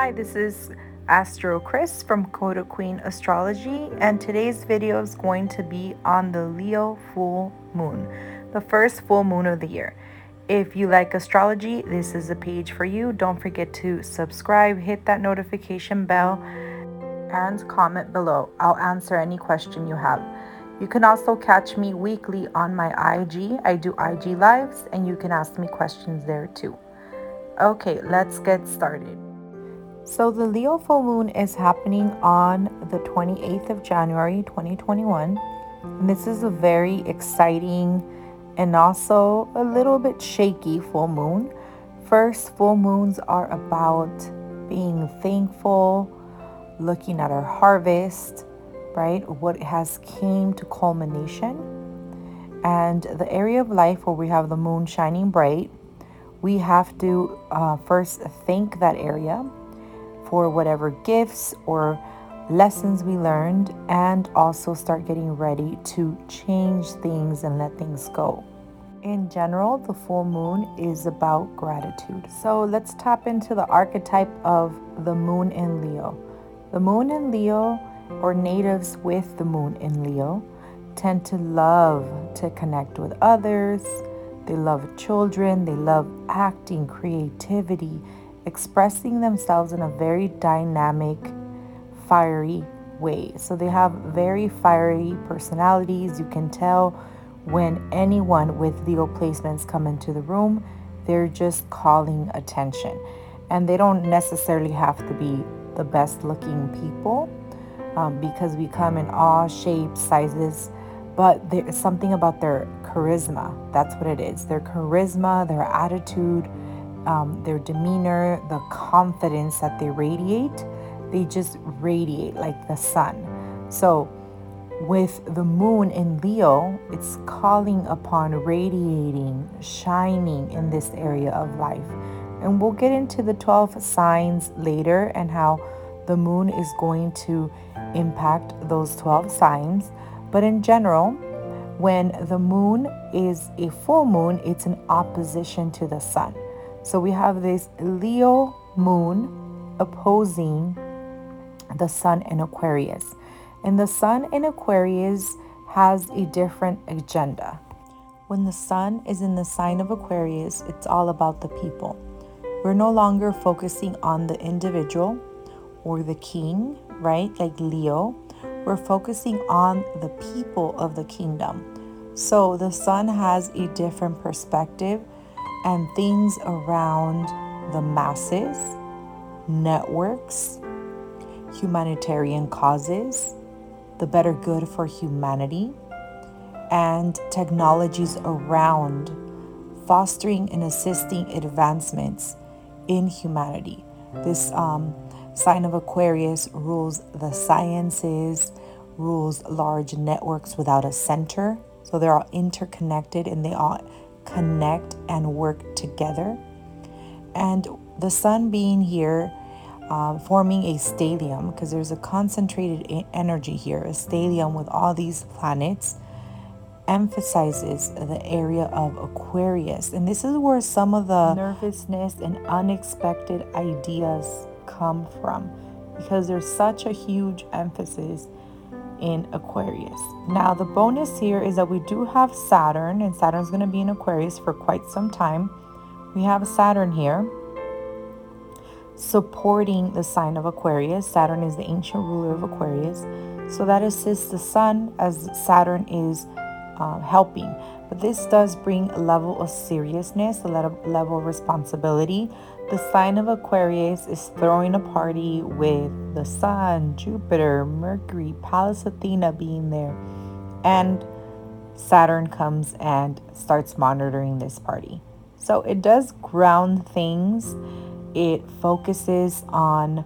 Hi, this is Astro Chris from Coda Queen Astrology, and today's video is going to be on the Leo full moon, the first full moon of the year. If you like astrology, this is a page for you. Don't forget to subscribe, hit that notification bell, and comment below. I'll answer any question you have. You can also catch me weekly on my IG. I do IG lives, and you can ask me questions there too. Okay, let's get started. So the Leo full moon is happening on the 28th of January 2021. And this is a very exciting and also a little bit shaky full moon. First, full moons are about being thankful, looking at our harvest, right? What has came to culmination. And the area of life where we have the moon shining bright, we have to uh, first thank that area for whatever gifts or lessons we learned and also start getting ready to change things and let things go. In general, the full moon is about gratitude. So let's tap into the archetype of the moon in Leo. The moon in Leo, or natives with the moon in Leo, tend to love to connect with others. They love children, they love acting, creativity, expressing themselves in a very dynamic, fiery way. So they have very fiery personalities. You can tell when anyone with Leo placements come into the room, they're just calling attention. And they don't necessarily have to be the best looking people um, because we come in all shapes, sizes, but there's something about their charisma. That's what it is. Their charisma, their attitude, um, their demeanor, the confidence that they radiate, they just radiate like the sun. So, with the moon in Leo, it's calling upon radiating, shining in this area of life. And we'll get into the 12 signs later and how the moon is going to impact those 12 signs. But in general, when the moon is a full moon, it's in opposition to the sun. So we have this Leo moon opposing the sun in Aquarius. And the sun in Aquarius has a different agenda. When the sun is in the sign of Aquarius, it's all about the people. We're no longer focusing on the individual or the king, right? Like Leo. We're focusing on the people of the kingdom. So the sun has a different perspective and things around the masses, networks, humanitarian causes, the better good for humanity, and technologies around fostering and assisting advancements in humanity. This um, sign of Aquarius rules the sciences, rules large networks without a center. So they're all interconnected and they all connect and work together. And the sun being here, uh, forming a stellium, because there's a concentrated energy here, a stellium with all these planets, emphasizes the area of Aquarius. And this is where some of the nervousness and unexpected ideas come from, because there's such a huge emphasis in Aquarius. Now, the bonus here is that we do have Saturn, and Saturn's going to be in Aquarius for quite some time. We have Saturn here supporting the sign of Aquarius. Saturn is the ancient ruler of Aquarius. So that assists the sun as Saturn is uh, helping. But this does bring a level of seriousness, a level of responsibility. The sign of Aquarius is throwing a party with the Sun, Jupiter, Mercury, Pallas Athena being there. And Saturn comes and starts monitoring this party. So it does ground things, it focuses on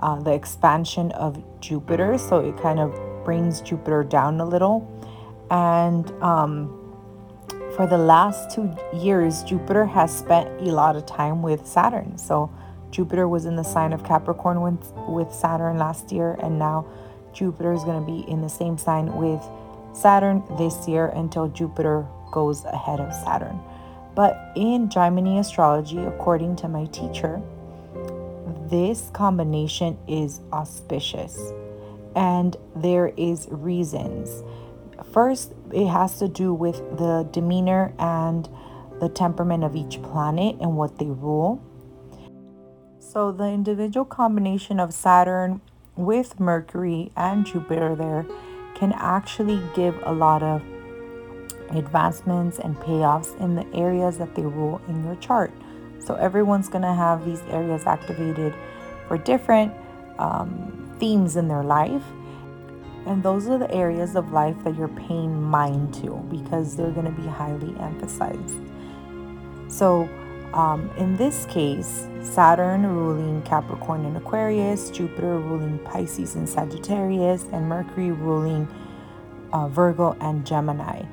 uh, the expansion of Jupiter. So it kind of brings Jupiter down a little. And um, for the last two years, Jupiter has spent a lot of time with Saturn. So Jupiter was in the sign of Capricorn with, with Saturn last year, and now Jupiter is going to be in the same sign with Saturn this year until Jupiter goes ahead of Saturn. But in Jaimini astrology, according to my teacher, this combination is auspicious and there is reasons. First, it has to do with the demeanor and the temperament of each planet and what they rule. So, the individual combination of Saturn with Mercury and Jupiter there can actually give a lot of advancements and payoffs in the areas that they rule in your chart. So, everyone's going to have these areas activated for different um, themes in their life. And those are the areas of life that you're paying mind to because they're going to be highly emphasized. So, um, in this case, Saturn ruling Capricorn and Aquarius, Jupiter ruling Pisces and Sagittarius, and Mercury ruling uh, Virgo and Gemini,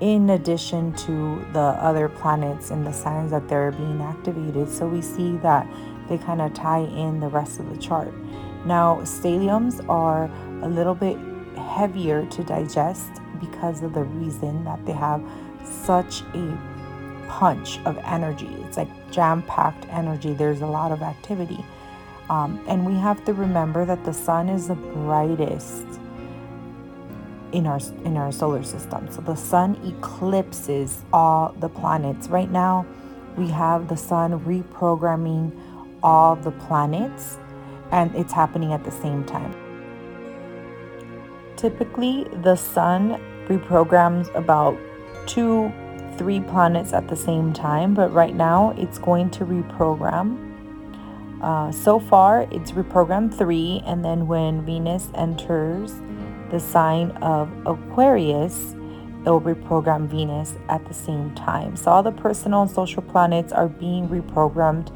in addition to the other planets and the signs that they're being activated. So we see that they kind of tie in the rest of the chart. Now, stelliums are a little bit heavier to digest because of the reason that they have such a punch of energy. It's like jam packed energy. There's a lot of activity. Um, and we have to remember that the sun is the brightest in our in our solar system. So the sun eclipses all the planets. Right now, we have the sun reprogramming all the planets and it's happening at the same time. Typically, the sun reprograms about two three planets at the same time, but right now it's going to reprogram. Uh, so far, it's reprogrammed three, and then when Venus enters the sign of Aquarius, it will reprogram Venus at the same time. So, all the personal and social planets are being reprogrammed,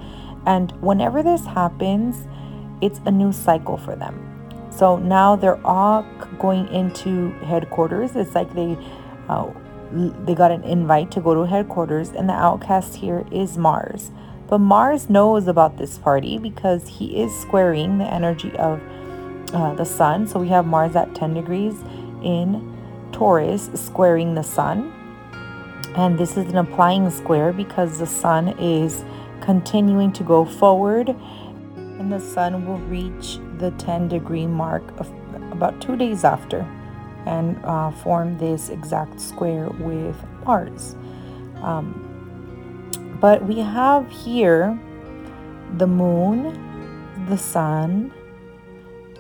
and whenever this happens, it's a new cycle for them. So now they're all going into headquarters. It's like they uh, they got an invite to go to headquarters, and the outcast here is Mars. But Mars knows about this party because he is squaring the energy of uh, the sun. So we have Mars at 10 degrees in Taurus squaring the sun. And this is an applying square because the sun is continuing to go forward and the sun will reach the 10 degree mark of about two days after and uh, form this exact square with Mars. Um, but we have here the moon, the sun,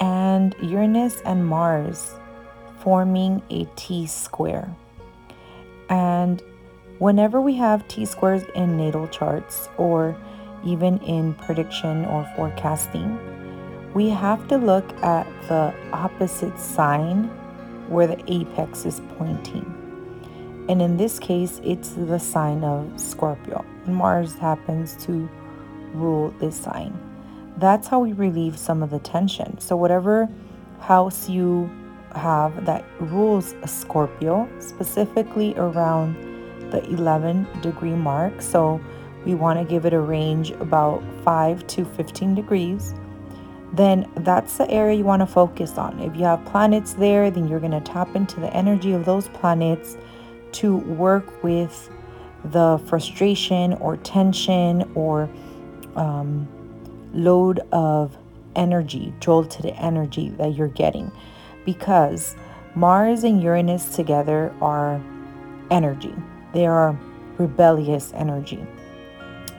and Uranus and Mars forming a T square. And whenever we have T squares in natal charts or even in prediction or forecasting, we have to look at the opposite sign where the apex is pointing. And in this case, it's the sign of Scorpio. And Mars happens to rule this sign. That's how we relieve some of the tension. So, whatever house you have that rules a Scorpio, specifically around the 11 degree mark. So, we want to give it a range about 5 to 15 degrees then that's the area you want to focus on. If you have planets there, then you're going to tap into the energy of those planets to work with the frustration or tension or um, load of energy, jolted energy that you're getting. Because Mars and Uranus together are energy, they are rebellious energy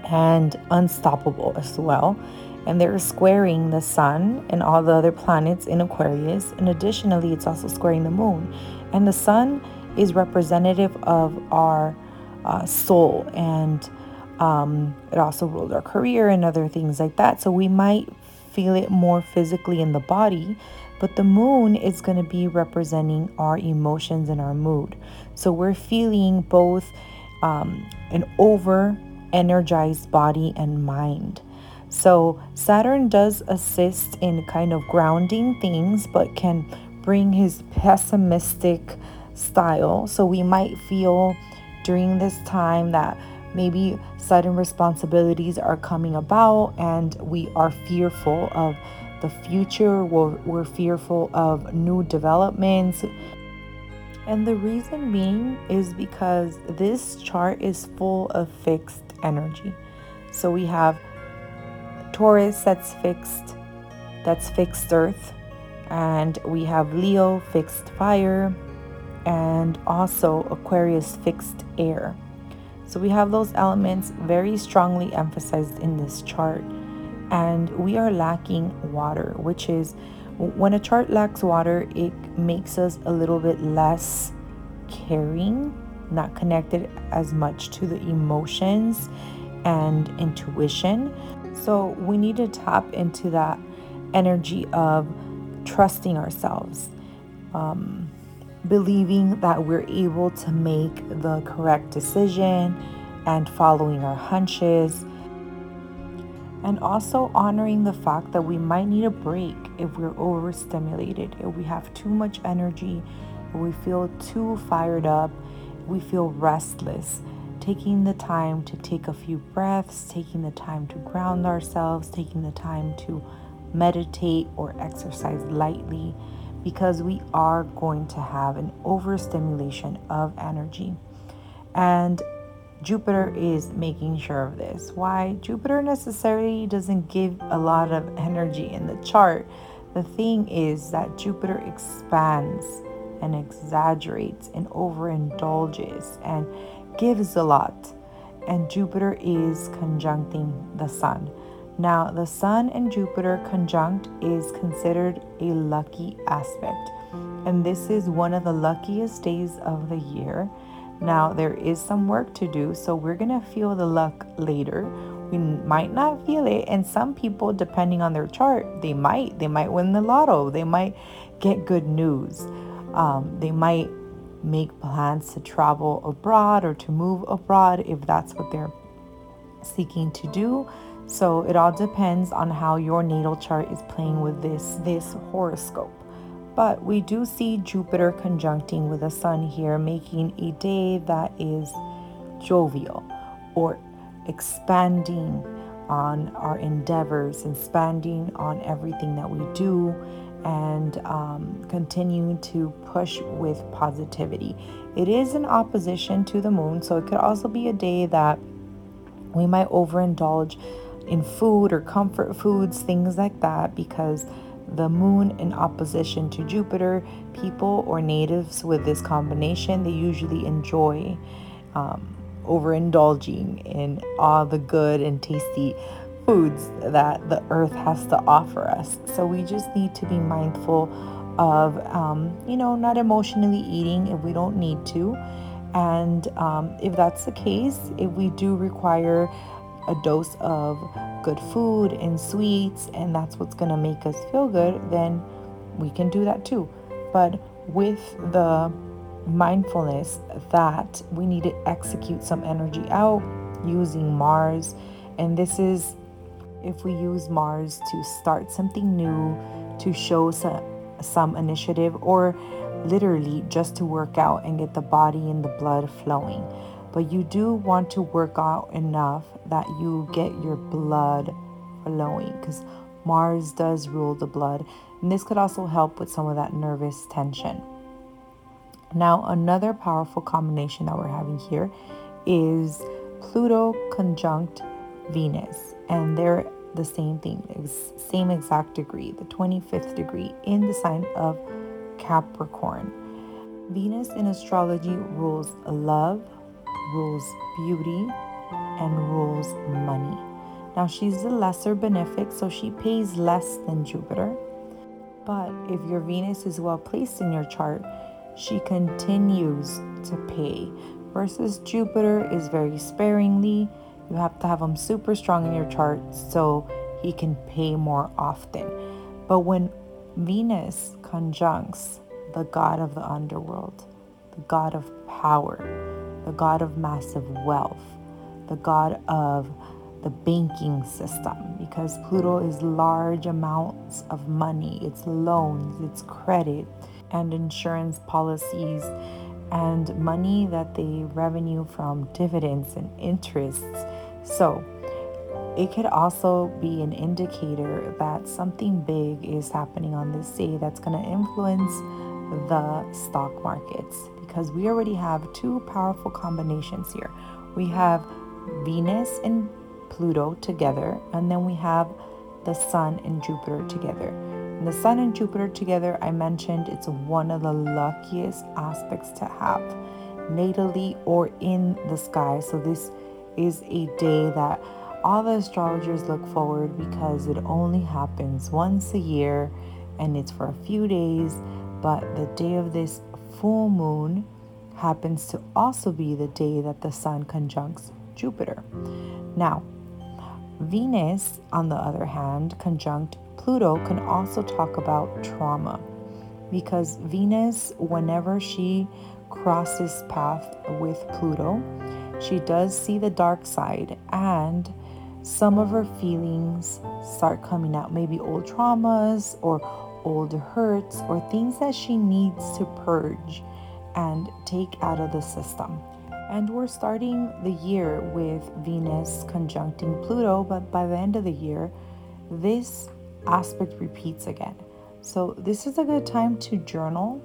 and unstoppable as well and they're squaring the sun and all the other planets in Aquarius. And additionally, it's also squaring the moon. And the sun is representative of our uh, soul and um, it also rules our career and other things like that. So we might feel it more physically in the body, but the moon is going to be representing our emotions and our mood. So we're feeling both um, an over energized body and mind. So, Saturn does assist in kind of grounding things, but can bring his pessimistic style. So, we might feel during this time that maybe sudden responsibilities are coming about and we are fearful of the future, we're, we're fearful of new developments. And the reason being is because this chart is full of fixed energy. So we have Taurus that's fixed, that's fixed earth. And we have Leo fixed fire and also Aquarius fixed air. So we have those elements very strongly emphasized in this chart. And we are lacking water, which is when a chart lacks water, it makes us a little bit less caring, not connected as much to the emotions and intuition. So we need to tap into that energy of trusting ourselves, um, believing that we're able to make the correct decision and following our hunches. And also honoring the fact that we might need a break if we're overstimulated, if we have too much energy, if we feel too fired up, we feel restless taking the time to take a few breaths, taking the time to ground ourselves, taking the time to meditate or exercise lightly, because we are going to have an overstimulation of energy. And Jupiter is making sure of this. Why? Jupiter necessarily doesn't give a lot of energy in the chart. The thing is that Jupiter expands and exaggerates and overindulges and gives a lot, and Jupiter is conjuncting the Sun. Now, the Sun and Jupiter conjunct is considered a lucky aspect, and this is one of the luckiest days of the year. Now, there is some work to do, so we're gonna feel the luck later. We might not feel it, and some people, depending on their chart, they might. They might win the lotto, they might get good news, um, they might make plans to travel abroad or to move abroad if that's what they're seeking to do. So it all depends on how your natal chart is playing with this this horoscope. But we do see Jupiter conjuncting with the sun here, making a day that is jovial or expanding on our endeavors, expanding on everything that we do, and um, continuing to push with positivity. It is in opposition to the moon, so it could also be a day that we might overindulge in food or comfort foods, things like that, because the moon in opposition to Jupiter, people or natives with this combination, they usually enjoy um, overindulging in all the good and tasty foods that the earth has to offer us. So we just need to be mindful of, um, you know, not emotionally eating if we don't need to. And um, if that's the case, if we do require a dose of good food and sweets, and that's what's going to make us feel good, then we can do that too. But with the mindfulness that we need to execute some energy out using Mars, and this is if we use Mars to start something new, to show some, some initiative, or literally just to work out and get the body and the blood flowing. But you do want to work out enough that you get your blood flowing because Mars does rule the blood. And this could also help with some of that nervous tension. Now, another powerful combination that we're having here is Pluto conjunct Venus, and they're the same thing, It's same exact degree, the 25th degree in the sign of Capricorn. Venus in astrology rules love, rules beauty, and rules money. Now, she's the lesser benefic, so she pays less than Jupiter. But if your Venus is well placed in your chart, she continues to pay, versus Jupiter is very sparingly you have to have him super strong in your chart so he can pay more often. But when Venus conjuncts the god of the underworld, the god of power, the god of massive wealth, the god of the banking system, because Pluto is large amounts of money, it's loans, it's credit, and insurance policies, and money that they revenue from dividends and interests so, it could also be an indicator that something big is happening on this day that's going to influence the stock markets because we already have two powerful combinations here. We have Venus and Pluto together, and then we have the Sun and Jupiter together. And the Sun and Jupiter together, I mentioned it's one of the luckiest aspects to have natally or in the sky. So, this is a day that all the astrologers look forward because it only happens once a year and it's for a few days. But the day of this full moon happens to also be the day that the sun conjuncts Jupiter. Now, Venus, on the other hand, conjunct Pluto can also talk about trauma because Venus, whenever she crosses path with Pluto, she does see the dark side and some of her feelings start coming out, maybe old traumas or old hurts or things that she needs to purge and take out of the system. And we're starting the year with Venus conjuncting Pluto, but by the end of the year, this aspect repeats again. So, this is a good time to journal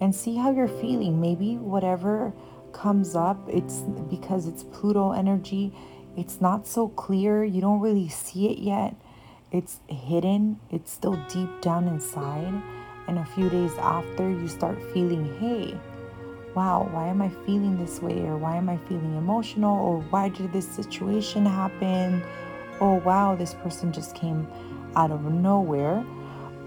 and see how you're feeling. Maybe whatever comes up, it's because it's Pluto energy, it's not so clear, you don't really see it yet. It's hidden, it's still deep down inside. And a few days after, you start feeling, hey, wow, why am I feeling this way? Or why am I feeling emotional? Or why did this situation happen? Oh, wow, this person just came out of nowhere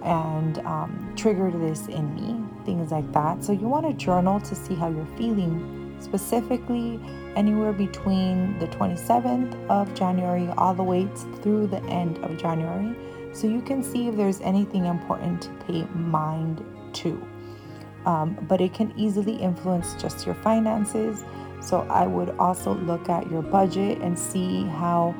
and um, triggered this in me, things like that. So, you want to journal to see how you're feeling specifically anywhere between the 27th of January all the way through the end of January so you can see if there's anything important to pay mind to um, but it can easily influence just your finances. So I would also look at your budget and see how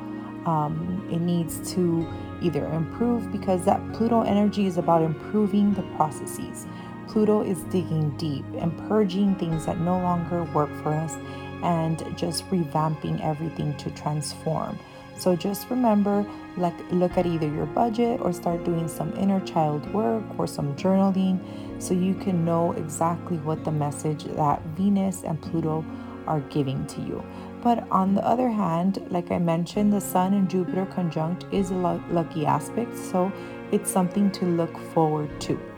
um, it needs to either improve because that Pluto energy is about improving the processes. Pluto is digging deep and purging things that no longer work for us and just revamping everything to transform. So just remember, like look at either your budget or start doing some inner child work or some journaling so you can know exactly what the message that Venus and Pluto are giving to you. But on the other hand, like I mentioned, the Sun and Jupiter conjunct is a lucky aspect, so it's something to look forward to.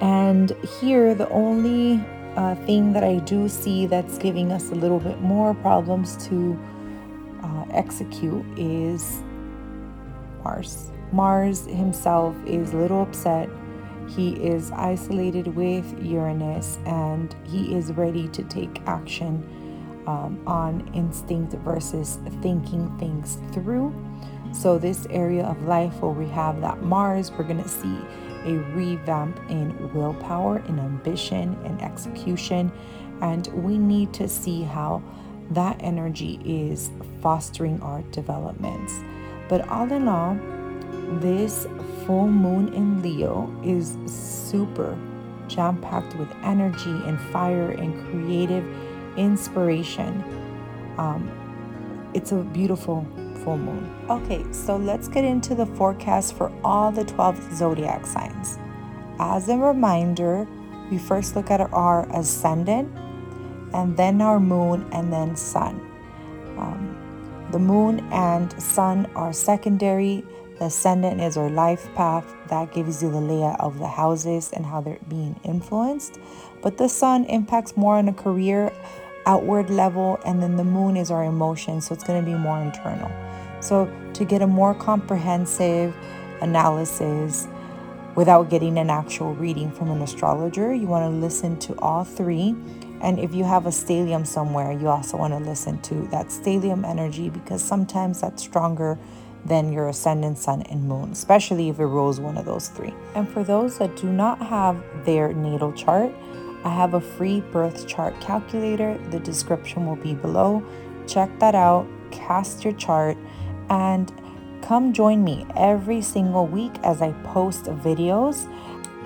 And here, the only uh, thing that I do see that's giving us a little bit more problems to uh, execute is Mars. Mars himself is a little upset. He is isolated with Uranus and he is ready to take action um, on instinct versus thinking things through. So, this area of life where we have that Mars, we're going to see a revamp in willpower, in ambition, and execution. And we need to see how that energy is fostering our developments. But all in all, this full moon in Leo is super jam packed with energy and fire and creative inspiration. Um, it's a beautiful full moon. Okay, so let's get into the forecast for all the 12 zodiac signs. As a reminder, we first look at our ascendant, and then our moon, and then sun. Um, the moon and sun are secondary. The ascendant is our life path. That gives you the layout of the houses and how they're being influenced. But the sun impacts more on a career outward level, and then the moon is our emotions, so it's going to be more internal. So, to get a more comprehensive analysis without getting an actual reading from an astrologer, you want to listen to all three and if you have a stellium somewhere, you also want to listen to that stellium energy because sometimes that's stronger than your ascendant sun and moon, especially if it rules one of those three. And for those that do not have their natal chart, I have a free birth chart calculator. The description will be below. Check that out, cast your chart, and come join me every single week as I post videos.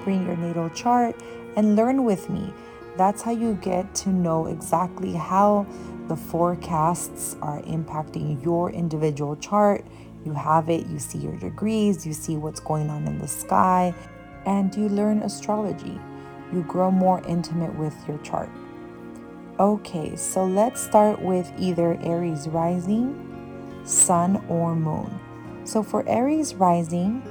Bring your natal chart and learn with me. That's how you get to know exactly how the forecasts are impacting your individual chart. You have it, you see your degrees, you see what's going on in the sky, and you learn astrology. You grow more intimate with your chart. Okay, so let's start with either Aries rising, sun, or moon. So for Aries rising,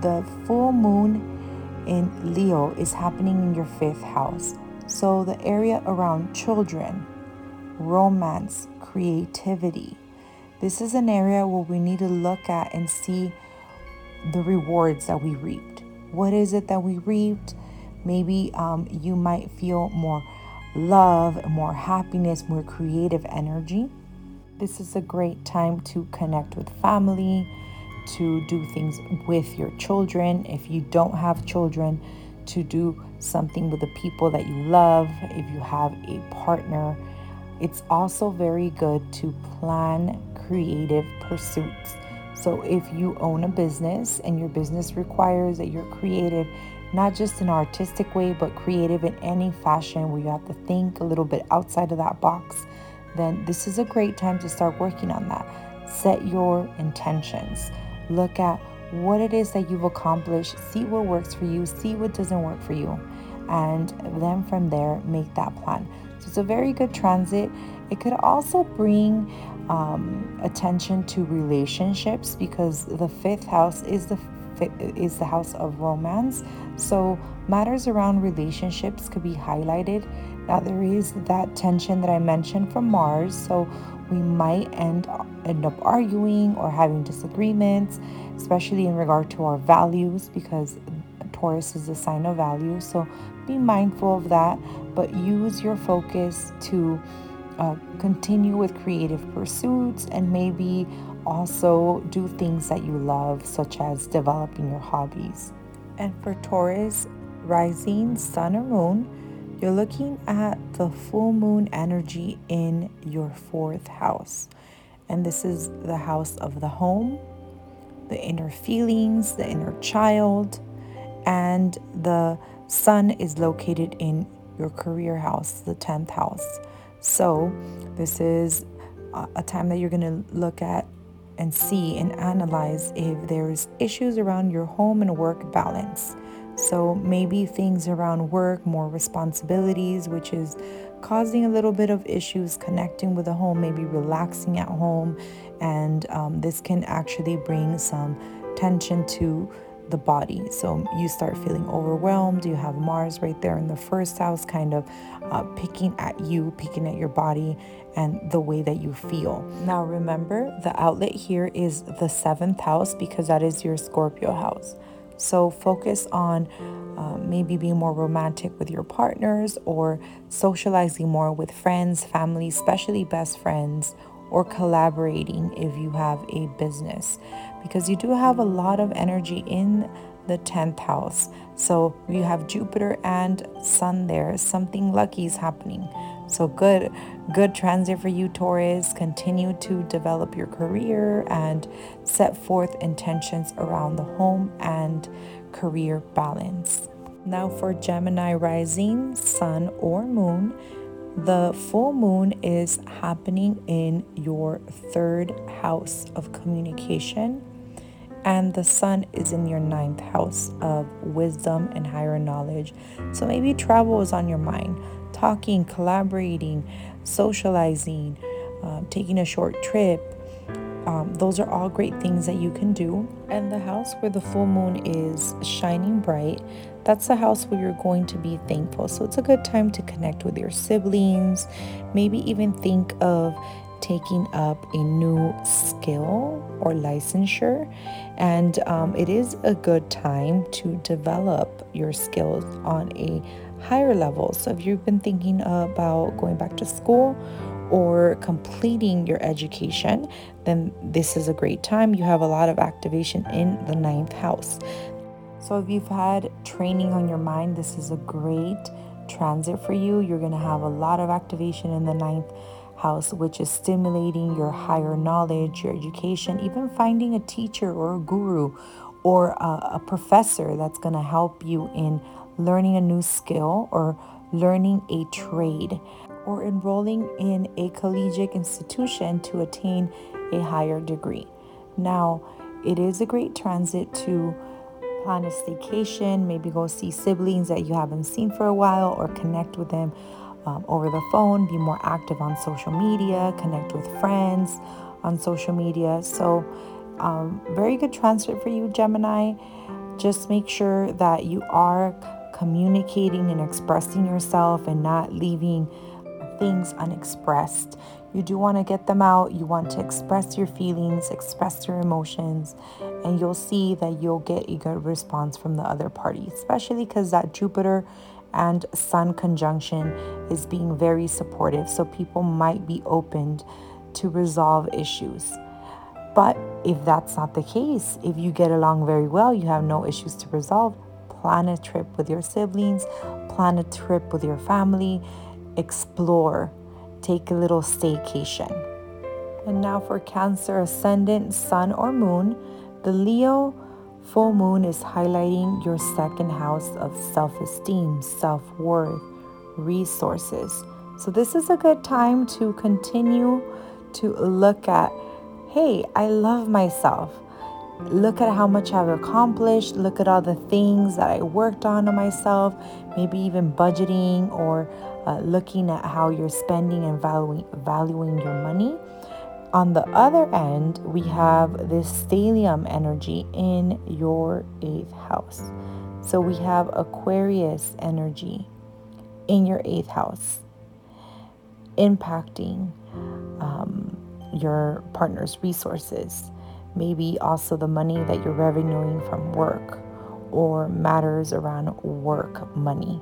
the full moon in Leo is happening in your fifth house. So the area around children, romance, creativity. This is an area where we need to look at and see the rewards that we reaped. What is it that we reaped? Maybe um, you might feel more love, more happiness, more creative energy. This is a great time to connect with family, to do things with your children. If you don't have children, to do something with the people that you love. If you have a partner, it's also very good to plan creative pursuits. So, if you own a business and your business requires that you're creative, not just in an artistic way, but creative in any fashion where you have to think a little bit outside of that box, then this is a great time to start working on that. Set your intentions. Look at what it is that you've accomplished, see what works for you, see what doesn't work for you, and then from there, make that plan. So it's a very good transit. It could also bring um, attention to relationships because the fifth house is the is the house of romance. So matters around relationships could be highlighted. Now there is that tension that I mentioned from Mars, so we might end end up arguing or having disagreements, especially in regard to our values because Taurus is a sign of value. So be mindful of that, but use your focus to uh, continue with creative pursuits and maybe also do things that you love, such as developing your hobbies. And for Taurus, rising, sun, or moon, you're looking at the full moon energy in your fourth house. And this is the house of the home, the inner feelings, the inner child, and the sun is located in your career house, the 10th house. So, this is a time that you're going to look at and see and analyze if there's issues around your home and work balance. So, maybe things around work, more responsibilities, which is causing a little bit of issues connecting with the home, maybe relaxing at home. And um, this can actually bring some tension to the body. So you start feeling overwhelmed. You have Mars right there in the first house, kind of uh, picking at you, picking at your body and the way that you feel. Now, remember, the outlet here is the seventh house because that is your Scorpio house. So focus on uh, maybe being more romantic with your partners or socializing more with friends, family, especially best friends, or collaborating if you have a business because you do have a lot of energy in the 10th house. So you have Jupiter and Sun there. Something lucky is happening. So good, good transit for you, Taurus. Continue to develop your career and set forth intentions around the home and career balance. Now for Gemini rising, sun or moon, the full moon is happening in your third house of communication, and the sun is in your ninth house of wisdom and higher knowledge. So maybe travel is on your mind, talking, collaborating, socializing, uh, taking a short trip. Um, those are all great things that you can do. And the house where the full moon is shining bright, that's the house where you're going to be thankful. So it's a good time to connect with your siblings, maybe even think of taking up a new skill or licensure. And um, it is a good time to develop your skills on a higher level. So if you've been thinking about going back to school, or completing your education, then this is a great time. You have a lot of activation in the ninth house. So, if you've had training on your mind, this is a great transit for you. You're going to have a lot of activation in the ninth house, which is stimulating your higher knowledge, your education, even finding a teacher or a guru or a, a professor that's going to help you in learning a new skill or learning a trade or enrolling in a collegiate institution to attain a higher degree. Now, it is a great transit to plan a staycation, maybe go see siblings that you haven't seen for a while, or connect with them um, over the phone, be more active on social media, connect with friends, on social media. So, um, very good transit for you, Gemini. Just make sure that you are communicating and expressing yourself and not leaving things unexpressed. You do want to get them out. You want to express your feelings, express your emotions, and you'll see that you'll get a good response from the other party, especially because that Jupiter and Sun conjunction is being very supportive. So people might be opened to resolve issues. But if that's not the case, if you get along very well, you have no issues to resolve, plan a trip with your siblings, plan a trip with your family, explore, take a little staycation. And now for Cancer ascendant, Sun, or Moon, the Leo full moon is highlighting your second house of self esteem, self worth, resources. So, this is a good time to continue to look at hey, I love myself. Look at how much I've accomplished. Look at all the things that I worked on on myself, maybe even budgeting or uh, looking at how you're spending and valuing, valuing your money. On the other end, we have this stellium energy in your eighth house. So we have Aquarius energy in your eighth house, impacting um, your partner's resources, maybe also the money that you're revenuing from work or matters around work money.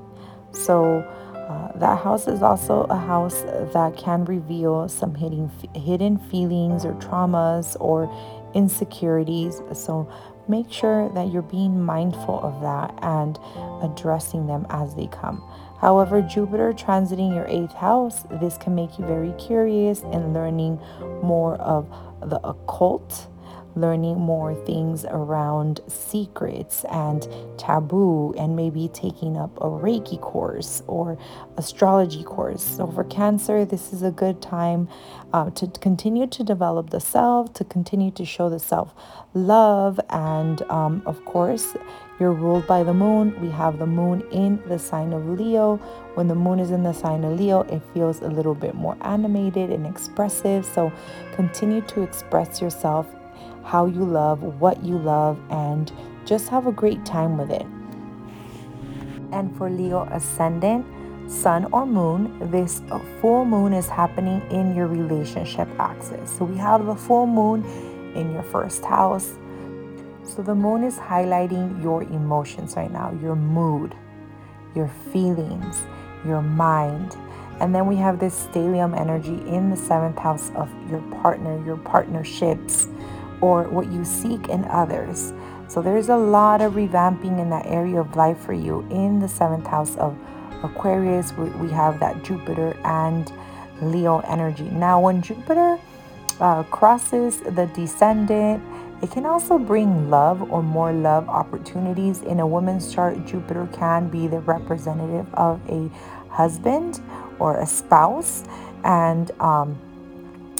So, uh, that house is also a house that can reveal some hidden hidden feelings or traumas or insecurities. So make sure that you're being mindful of that and addressing them as they come. However, Jupiter transiting your eighth house, this can make you very curious and learning more of the occult learning more things around secrets and taboo, and maybe taking up a Reiki course or astrology course. So, for Cancer, this is a good time uh, to continue to develop the self, to continue to show the self love, and um, of course, you're ruled by the moon. We have the moon in the sign of Leo. When the moon is in the sign of Leo, it feels a little bit more animated and expressive. So continue to express yourself how you love, what you love, and just have a great time with it. And for Leo ascendant, sun or moon, this full moon is happening in your relationship axis. So we have the full moon in your first house. So the moon is highlighting your emotions right now, your mood, your feelings, your mind. And then we have this stellium energy in the seventh house of your partner, your partnerships, or what you seek in others. So there's a lot of revamping in that area of life for you. In the seventh house of Aquarius, we have that Jupiter and Leo energy. Now, when Jupiter uh, crosses the descendant, it can also bring love or more love opportunities. In a woman's chart, Jupiter can be the representative of a husband or a spouse. And um,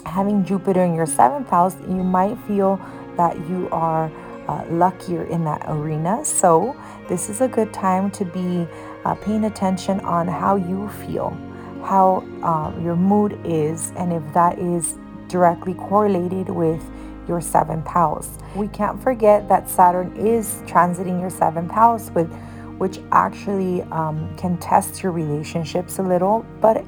having Jupiter in your seventh house, you might feel that you are uh, luckier in that arena. So, this is a good time to be uh, paying attention on how you feel, how um, your mood is, and if that is directly correlated with your seventh house. We can't forget that Saturn is transiting your seventh house, with, which actually um, can test your relationships a little, but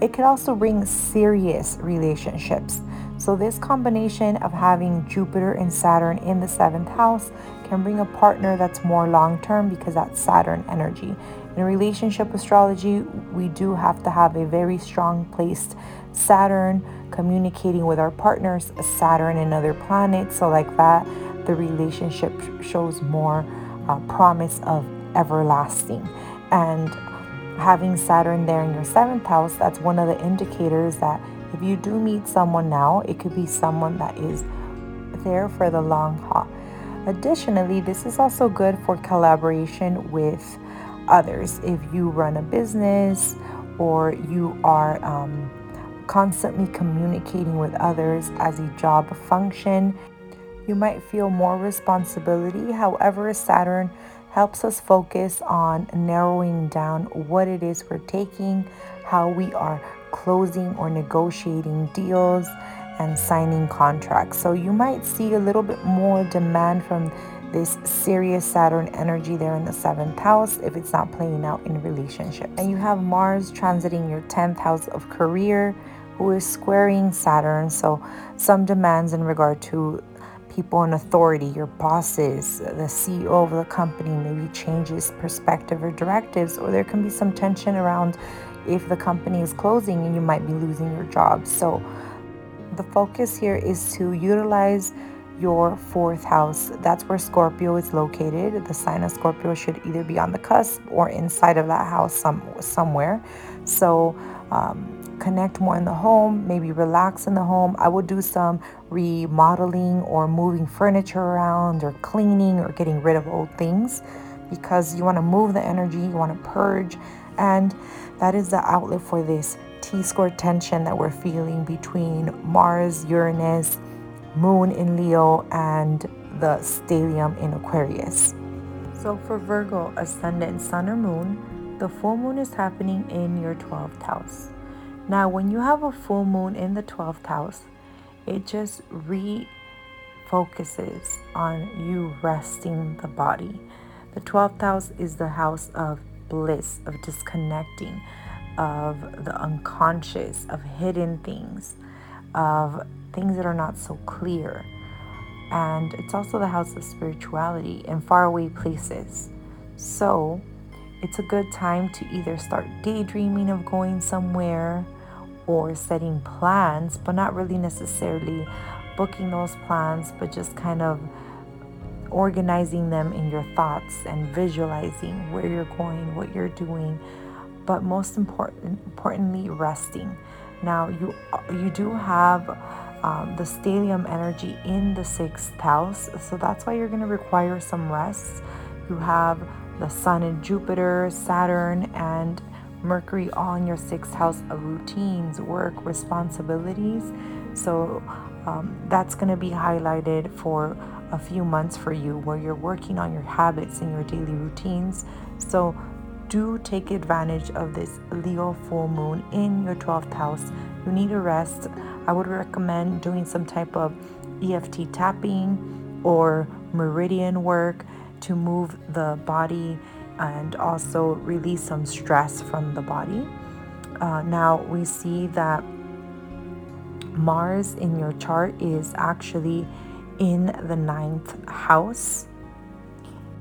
it could also bring serious relationships. So, this combination of having Jupiter and Saturn in the seventh house can bring a partner that's more long term because that's Saturn energy. In relationship astrology, we do have to have a very strong placed Saturn communicating with our partners, Saturn and other planets. So, like that, the relationship shows more uh, promise of everlasting. And having Saturn there in your seventh house, that's one of the indicators that if you do meet someone now, it could be someone that is there for the long haul. Additionally, this is also good for collaboration with others. If you run a business or you are um, constantly communicating with others as a job function, you might feel more responsibility. However, Saturn helps us focus on narrowing down what it is we're taking, how we are closing or negotiating deals, and signing contracts. So you might see a little bit more demand from this serious Saturn energy there in the seventh house if it's not playing out in relationships. And you have Mars transiting your 10th house of career, who is squaring Saturn. So some demands in regard to people in authority, your bosses, the CEO of the company maybe changes perspective or directives, or there can be some tension around if the company is closing and you might be losing your job. So the focus here is to utilize your fourth house. That's where Scorpio is located. The sign of Scorpio should either be on the cusp or inside of that house some, somewhere. So um, connect more in the home, maybe relax in the home. I would do some remodeling or moving furniture around or cleaning or getting rid of old things because you want to move the energy, you want to purge, and that is the outlet for this T square tension that we're feeling between Mars, Uranus, Moon in Leo, and the stellium in Aquarius. So for Virgo, ascendant, sun, or moon, the full moon is happening in your 12th house. Now, when you have a full moon in the 12th house, it just refocuses on you resting the body. The 12th house is the house of bliss, of disconnecting, of the unconscious, of hidden things, of things that are not so clear. And it's also the house of spirituality and faraway places. So, it's a good time to either start daydreaming of going somewhere or setting plans, but not really necessarily booking those plans, but just kind of organizing them in your thoughts and visualizing where you're going, what you're doing, but most important, importantly, resting. Now you you do have um, the stellium energy in the sixth house, so that's why you're going to require some rest. You have the Sun and Jupiter, Saturn, and Mercury on your sixth house of routines, work, responsibilities. So um, that's going to be highlighted for a few months for you where you're working on your habits and your daily routines. So do take advantage of this Leo full moon in your 12th house. You need a rest. I would recommend doing some type of EFT tapping or meridian work to move the body and also release some stress from the body. Uh, now we see that Mars in your chart is actually in the ninth house.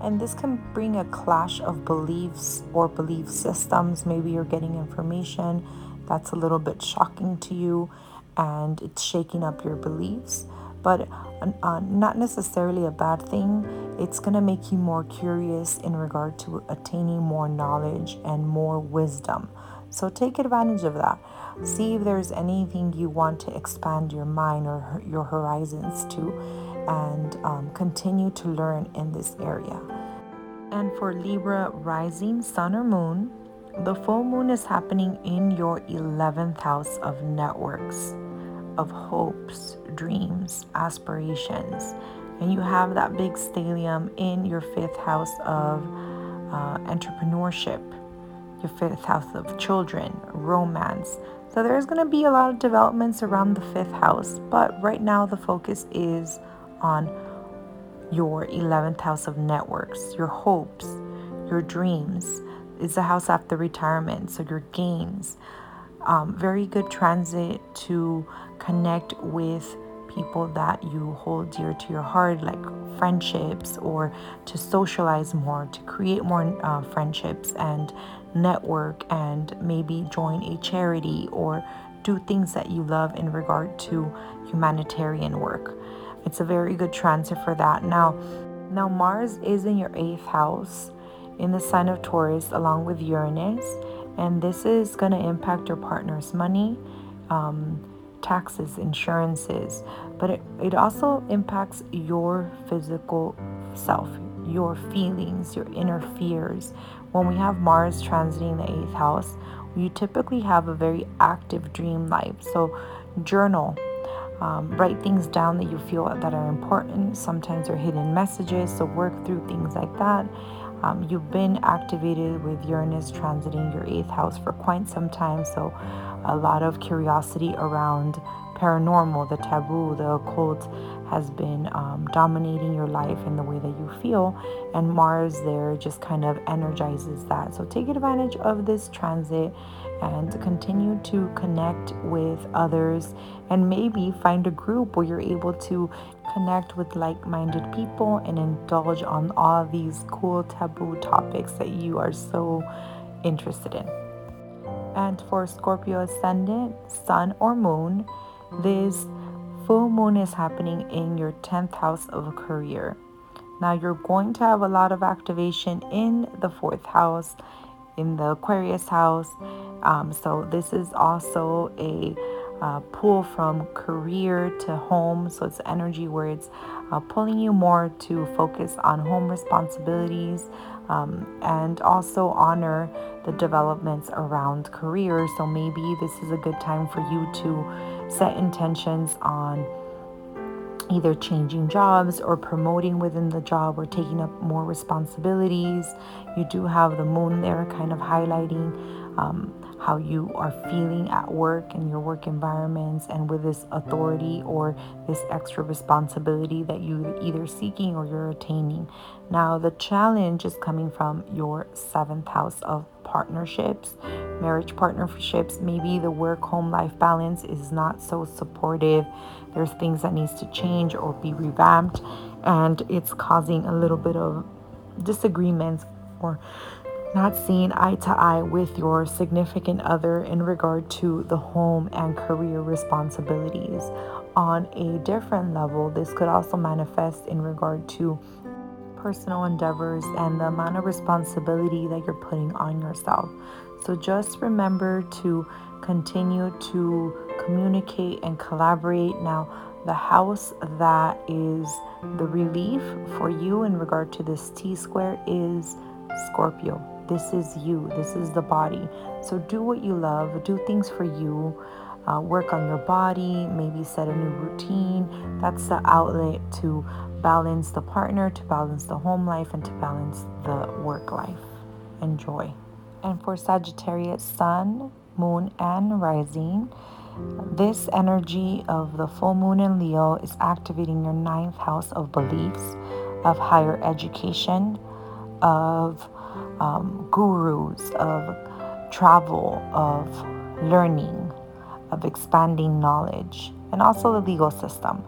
And this can bring a clash of beliefs or belief systems. Maybe you're getting information that's a little bit shocking to you and it's shaking up your beliefs but uh, not necessarily a bad thing. It's going to make you more curious in regard to attaining more knowledge and more wisdom. So take advantage of that. See if there's anything you want to expand your mind or your horizons to, and um, continue to learn in this area. And for Libra rising, sun or moon, the full moon is happening in your 11th house of networks, of hopes, dreams, aspirations. And you have that big stellium in your fifth house of uh, entrepreneurship, your fifth house of children, romance. So there's going to be a lot of developments around the fifth house, but right now the focus is on your 11th house of networks, your hopes, your dreams. It's a house after retirement, so your gains. Um, very good transit to connect with people that you hold dear to your heart, like friendships, or to socialize more, to create more uh, friendships and network, and maybe join a charity or do things that you love in regard to humanitarian work. It's a very good transit for that. Now, now Mars is in your eighth house in the sign of Taurus along with Uranus, and this is going to impact your partner's money. Um, taxes, insurances, but it, it also impacts your physical self, your feelings, your inner fears. When we have Mars transiting the eighth house, you typically have a very active dream life. So, journal, um, write things down that you feel that are important. Sometimes they're hidden messages, so work through things like that. Um, you've been activated with Uranus transiting your eighth house for quite some time, so a lot of curiosity around paranormal, the taboo, the occult has been um, dominating your life in the way that you feel, and Mars there just kind of energizes that. So take advantage of this transit and continue to connect with others, and maybe find a group where you're able to connect with like minded people and indulge on all these cool taboo topics that you are so interested in. And for Scorpio ascendant, sun or moon, this full moon is happening in your 10th house of career. Now you're going to have a lot of activation in the fourth house, in the Aquarius house. Um, so this is also a uh, pull from career to home. So it's energy where it's uh, pulling you more to focus on home responsibilities um, and also honor the developments around career. So maybe this is a good time for you to set intentions on either changing jobs or promoting within the job or taking up more responsibilities. You do have the moon there kind of highlighting um, how you are feeling at work and your work environments and with this authority or this extra responsibility that you're either seeking or you're attaining. Now the challenge is coming from your seventh house of partnerships, marriage partnerships. Maybe the work home life balance is not so supportive. There's things that needs to change or be revamped and it's causing a little bit of disagreements or not seeing eye to eye with your significant other in regard to the home and career responsibilities. On a different level, this could also manifest in regard to personal endeavors and the amount of responsibility that you're putting on yourself. So just remember to continue to communicate and collaborate. Now, the house that is the relief for you in regard to this T square is Scorpio. This is you, this is the body. So do what you love, do things for you. Uh, work on your body, maybe set a new routine. That's the outlet to balance the partner, to balance the home life, and to balance the work life. Enjoy. And for Sagittarius, Sun, Moon, and Rising, this energy of the full moon in Leo is activating your ninth house of beliefs, of higher education, of um, gurus, of travel, of learning, of expanding knowledge, and also the legal system.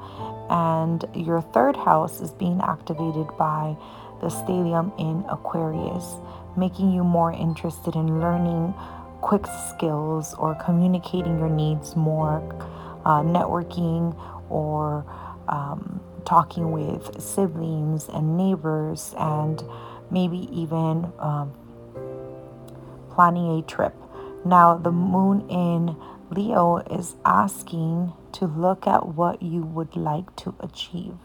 And your third house is being activated by the stellium in Aquarius, making you more interested in learning quick skills or communicating your needs more, uh, networking or um, talking with siblings and neighbors, and maybe even um, planning a trip. Now, the moon in Leo is asking to look at what you would like to achieve.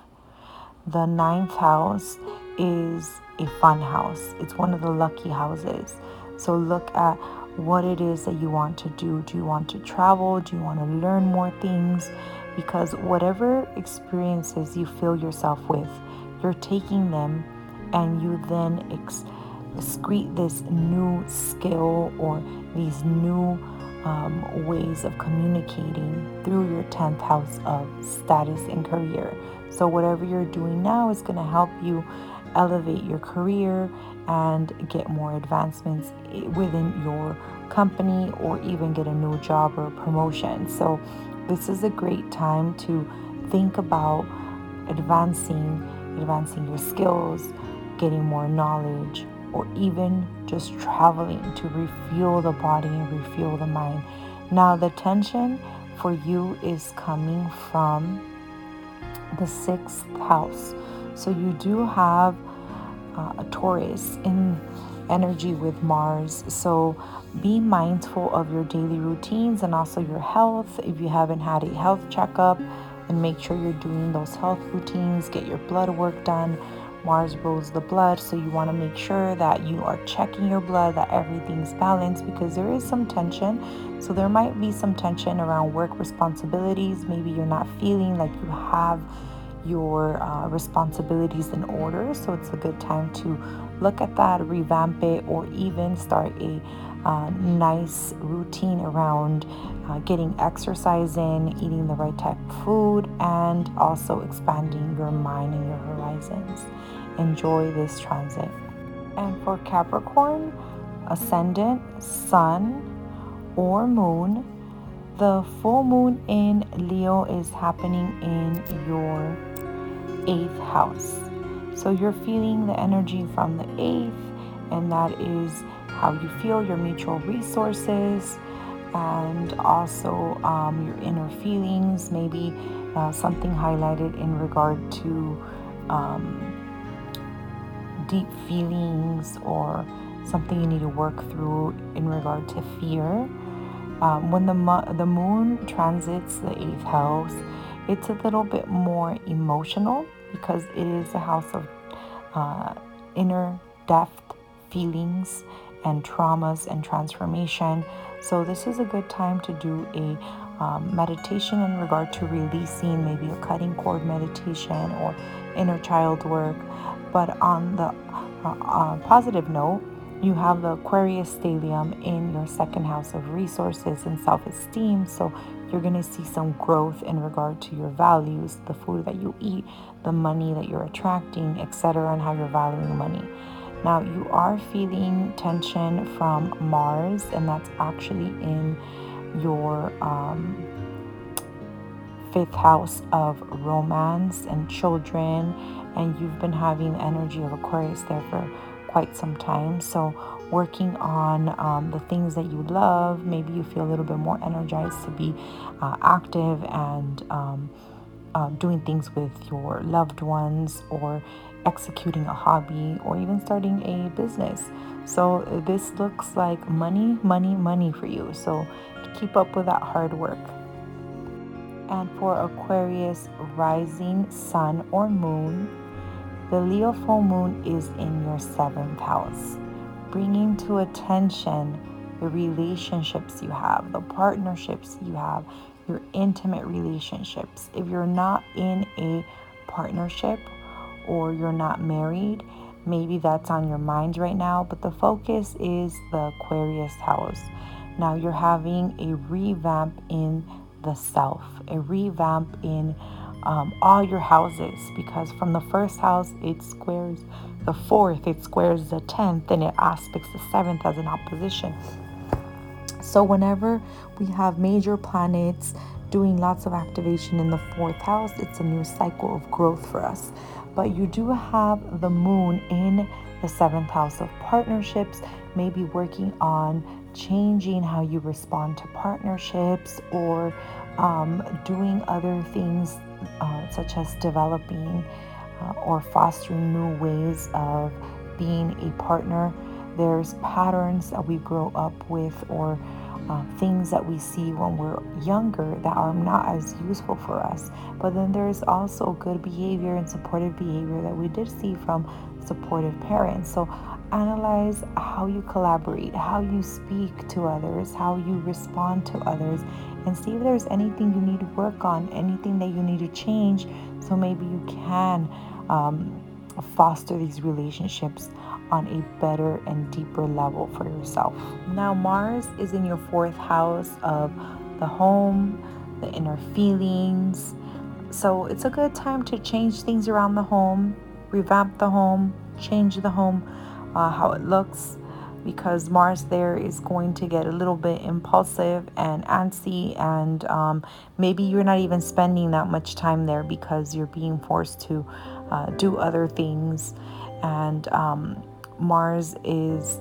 The ninth house is a fun house, it's one of the lucky houses. So look at what it is that you want to do. Do you want to travel? Do you want to learn more things? Because whatever experiences you fill yourself with, you're taking them and you then ex- excrete this new skill or these new um, ways of communicating through your 10th house of status and career. So, whatever you're doing now is going to help you elevate your career and get more advancements within your company or even get a new job or promotion. So, this is a great time to think about advancing advancing your skills, getting more knowledge, or even just traveling to refuel the body and refuel the mind. Now, the tension for you is coming from the sixth house. So, you do have uh, a Taurus in energy with Mars. So, be mindful of your daily routines and also your health. If you haven't had a health checkup, and make sure you're doing those health routines, get your blood work done Mars rules the blood, so you want to make sure that you are checking your blood, that everything's balanced because there is some tension. So there might be some tension around work responsibilities. Maybe you're not feeling like you have your uh, responsibilities in order. So it's a good time to look at that, revamp it, or even start a uh, nice routine around uh, getting exercise in, eating the right type of food, and also expanding your mind and your horizons. Enjoy this transit. And for Capricorn, ascendant, sun, or moon, the full moon in Leo is happening in your eighth house. So you're feeling the energy from the eighth, and that is how you feel, your mutual resources, and also um, your inner feelings. Maybe uh, something highlighted in regard to um, deep feelings or something you need to work through in regard to fear. Um, when the, mo- the moon transits the eighth house, it's a little bit more emotional because it is a house of uh, inner depth, feelings, and traumas and transformation. So, this is a good time to do a um, meditation in regard to releasing maybe a cutting cord meditation or inner child work. But on the uh, uh, positive note, you have the Aquarius stellium in your second house of resources and self esteem. So, you're going to see some growth in regard to your values, the food that you eat, the money that you're attracting, etc., and how you're valuing money. Now, you are feeling tension from Mars, and that's actually in your um, fifth house of romance and children, and you've been having energy of Aquarius there for quite some time. So, working on um, the things that you love, maybe you feel a little bit more energized to be uh, active and um, uh, doing things with your loved ones or executing a hobby or even starting a business. So, this looks like money, money, money for you. So, keep up with that hard work. And for Aquarius rising sun or moon, the Leo full moon is in your seventh house, bringing to attention the relationships you have, the partnerships you have, your intimate relationships. If you're not in a partnership or you're not married, maybe that's on your mind right now, but the focus is the Aquarius house. Now you're having a revamp in the self, a revamp in um, all your houses because from the first house it squares the fourth, it squares the tenth, and it aspects the seventh as an opposition. So, whenever we have major planets doing lots of activation in the fourth house, it's a new cycle of growth for us. But you do have the moon in the seventh house of partnerships, maybe working on changing how you respond to partnerships or um, doing other things uh, such as developing uh, or fostering new ways of being a partner. There's patterns that we grow up with or uh, things that we see when we're younger that are not as useful for us. But then there's also good behavior and supportive behavior that we did see from supportive parents. So analyze how you collaborate, how you speak to others, how you respond to others, and see if there's anything you need to work on, anything that you need to change, so maybe you can um, foster these relationships on a better and deeper level for yourself. Now, Mars is in your fourth house of the home, the inner feelings. So, it's a good time to change things around the home, revamp the home, change the home, uh, how it looks, because Mars there is going to get a little bit impulsive and antsy, and um, maybe you're not even spending that much time there because you're being forced to uh, do other things. And um, Mars is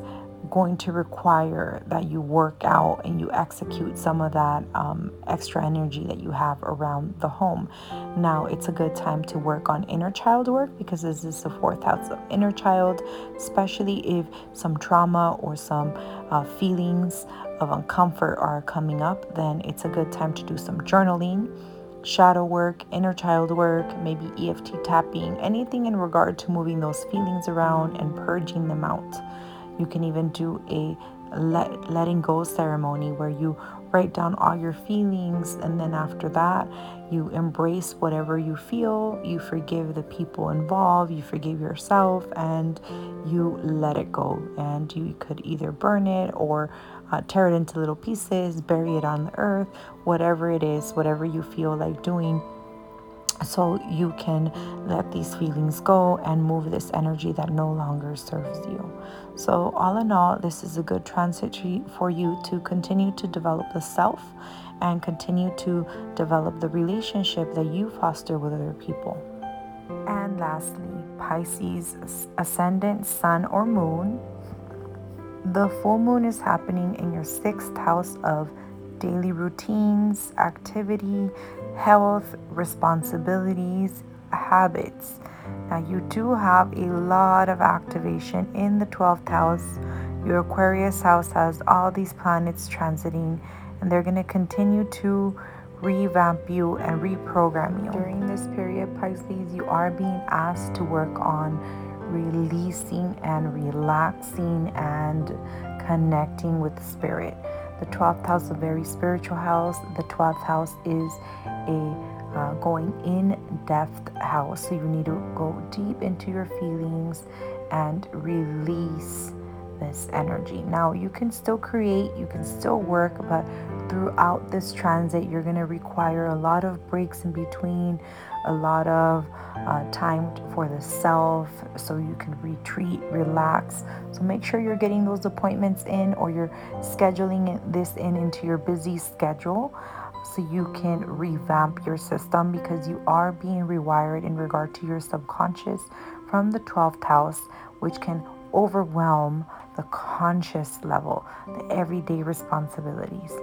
going to require that you work out and you execute some of that um, extra energy that you have around the home. Now, it's a good time to work on inner child work because this is the fourth house of inner child, especially if some trauma or some uh, feelings of uncomfort are coming up, then it's a good time to do some journaling. Shadow work, inner child work, maybe EFT tapping, anything in regard to moving those feelings around and purging them out. You can even do a let, letting go ceremony where you write down all your feelings and then after that you embrace whatever you feel you forgive the people involved you forgive yourself and you let it go and you could either burn it or uh, tear it into little pieces bury it on the earth whatever it is whatever you feel like doing so you can let these feelings go and move this energy that no longer serves you. So, all in all, this is a good transit for you to continue to develop the self and continue to develop the relationship that you foster with other people. And lastly, Pisces ascendant, sun, or moon. The full moon is happening in your sixth house of daily routines, activity, health, responsibilities, habits. Now, you do have a lot of activation in the 12th house. Your Aquarius house has all these planets transiting, and they're going to continue to revamp you and reprogram you. During this period, Pisces, you are being asked to work on releasing and relaxing and connecting with the spirit. The 12th house is a very spiritual house. The 12th house is a uh, going in depth house. So you need to go deep into your feelings and release this energy. Now, you can still create, you can still work, but throughout this transit, you're going to require a lot of breaks in between, a lot of uh, time for the self so you can retreat, relax. So make sure you're getting those appointments in or you're scheduling this in into your busy schedule so you can revamp your system because you are being rewired in regard to your subconscious from the 12th house, which can overwhelm the conscious level, the everyday responsibilities.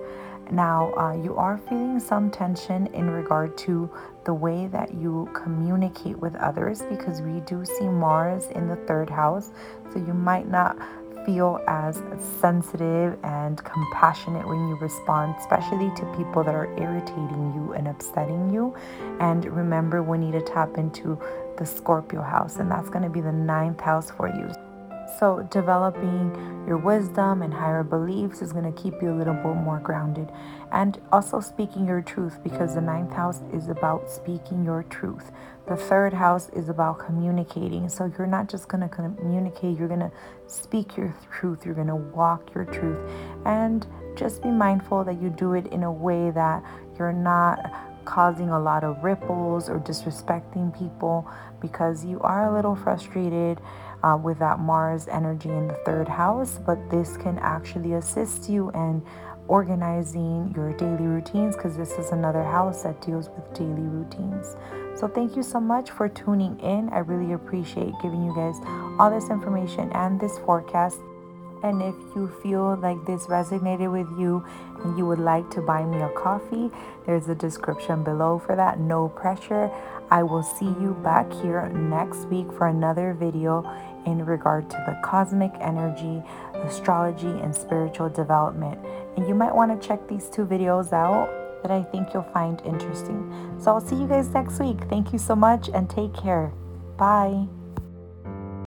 Now, uh, you are feeling some tension in regard to the way that you communicate with others because we do see Mars in the third house. So you might not feel as sensitive and compassionate when you respond, especially to people that are irritating you and upsetting you. And remember, we need to tap into the Scorpio house, and that's going to be the ninth house for you. So, developing your wisdom and higher beliefs is going to keep you a little bit more grounded. And also speaking your truth because the ninth house is about speaking your truth. The third house is about communicating. So, you're not just going to communicate, you're going to speak your truth, you're going to walk your truth. And just be mindful that you do it in a way that you're not causing a lot of ripples or disrespecting people because you are a little frustrated uh, with that Mars energy in the third house, but this can actually assist you in organizing your daily routines because this is another house that deals with daily routines. So, thank you so much for tuning in. I really appreciate giving you guys all this information and this forecast. And if you feel like this resonated with you and you would like to buy me a coffee, there's a description below for that. No pressure. I will see you back here next week for another video in regard to the cosmic energy, astrology, and spiritual development. And you might want to check these two videos out that I think you'll find interesting. So I'll see you guys next week. Thank you so much and take care. Bye.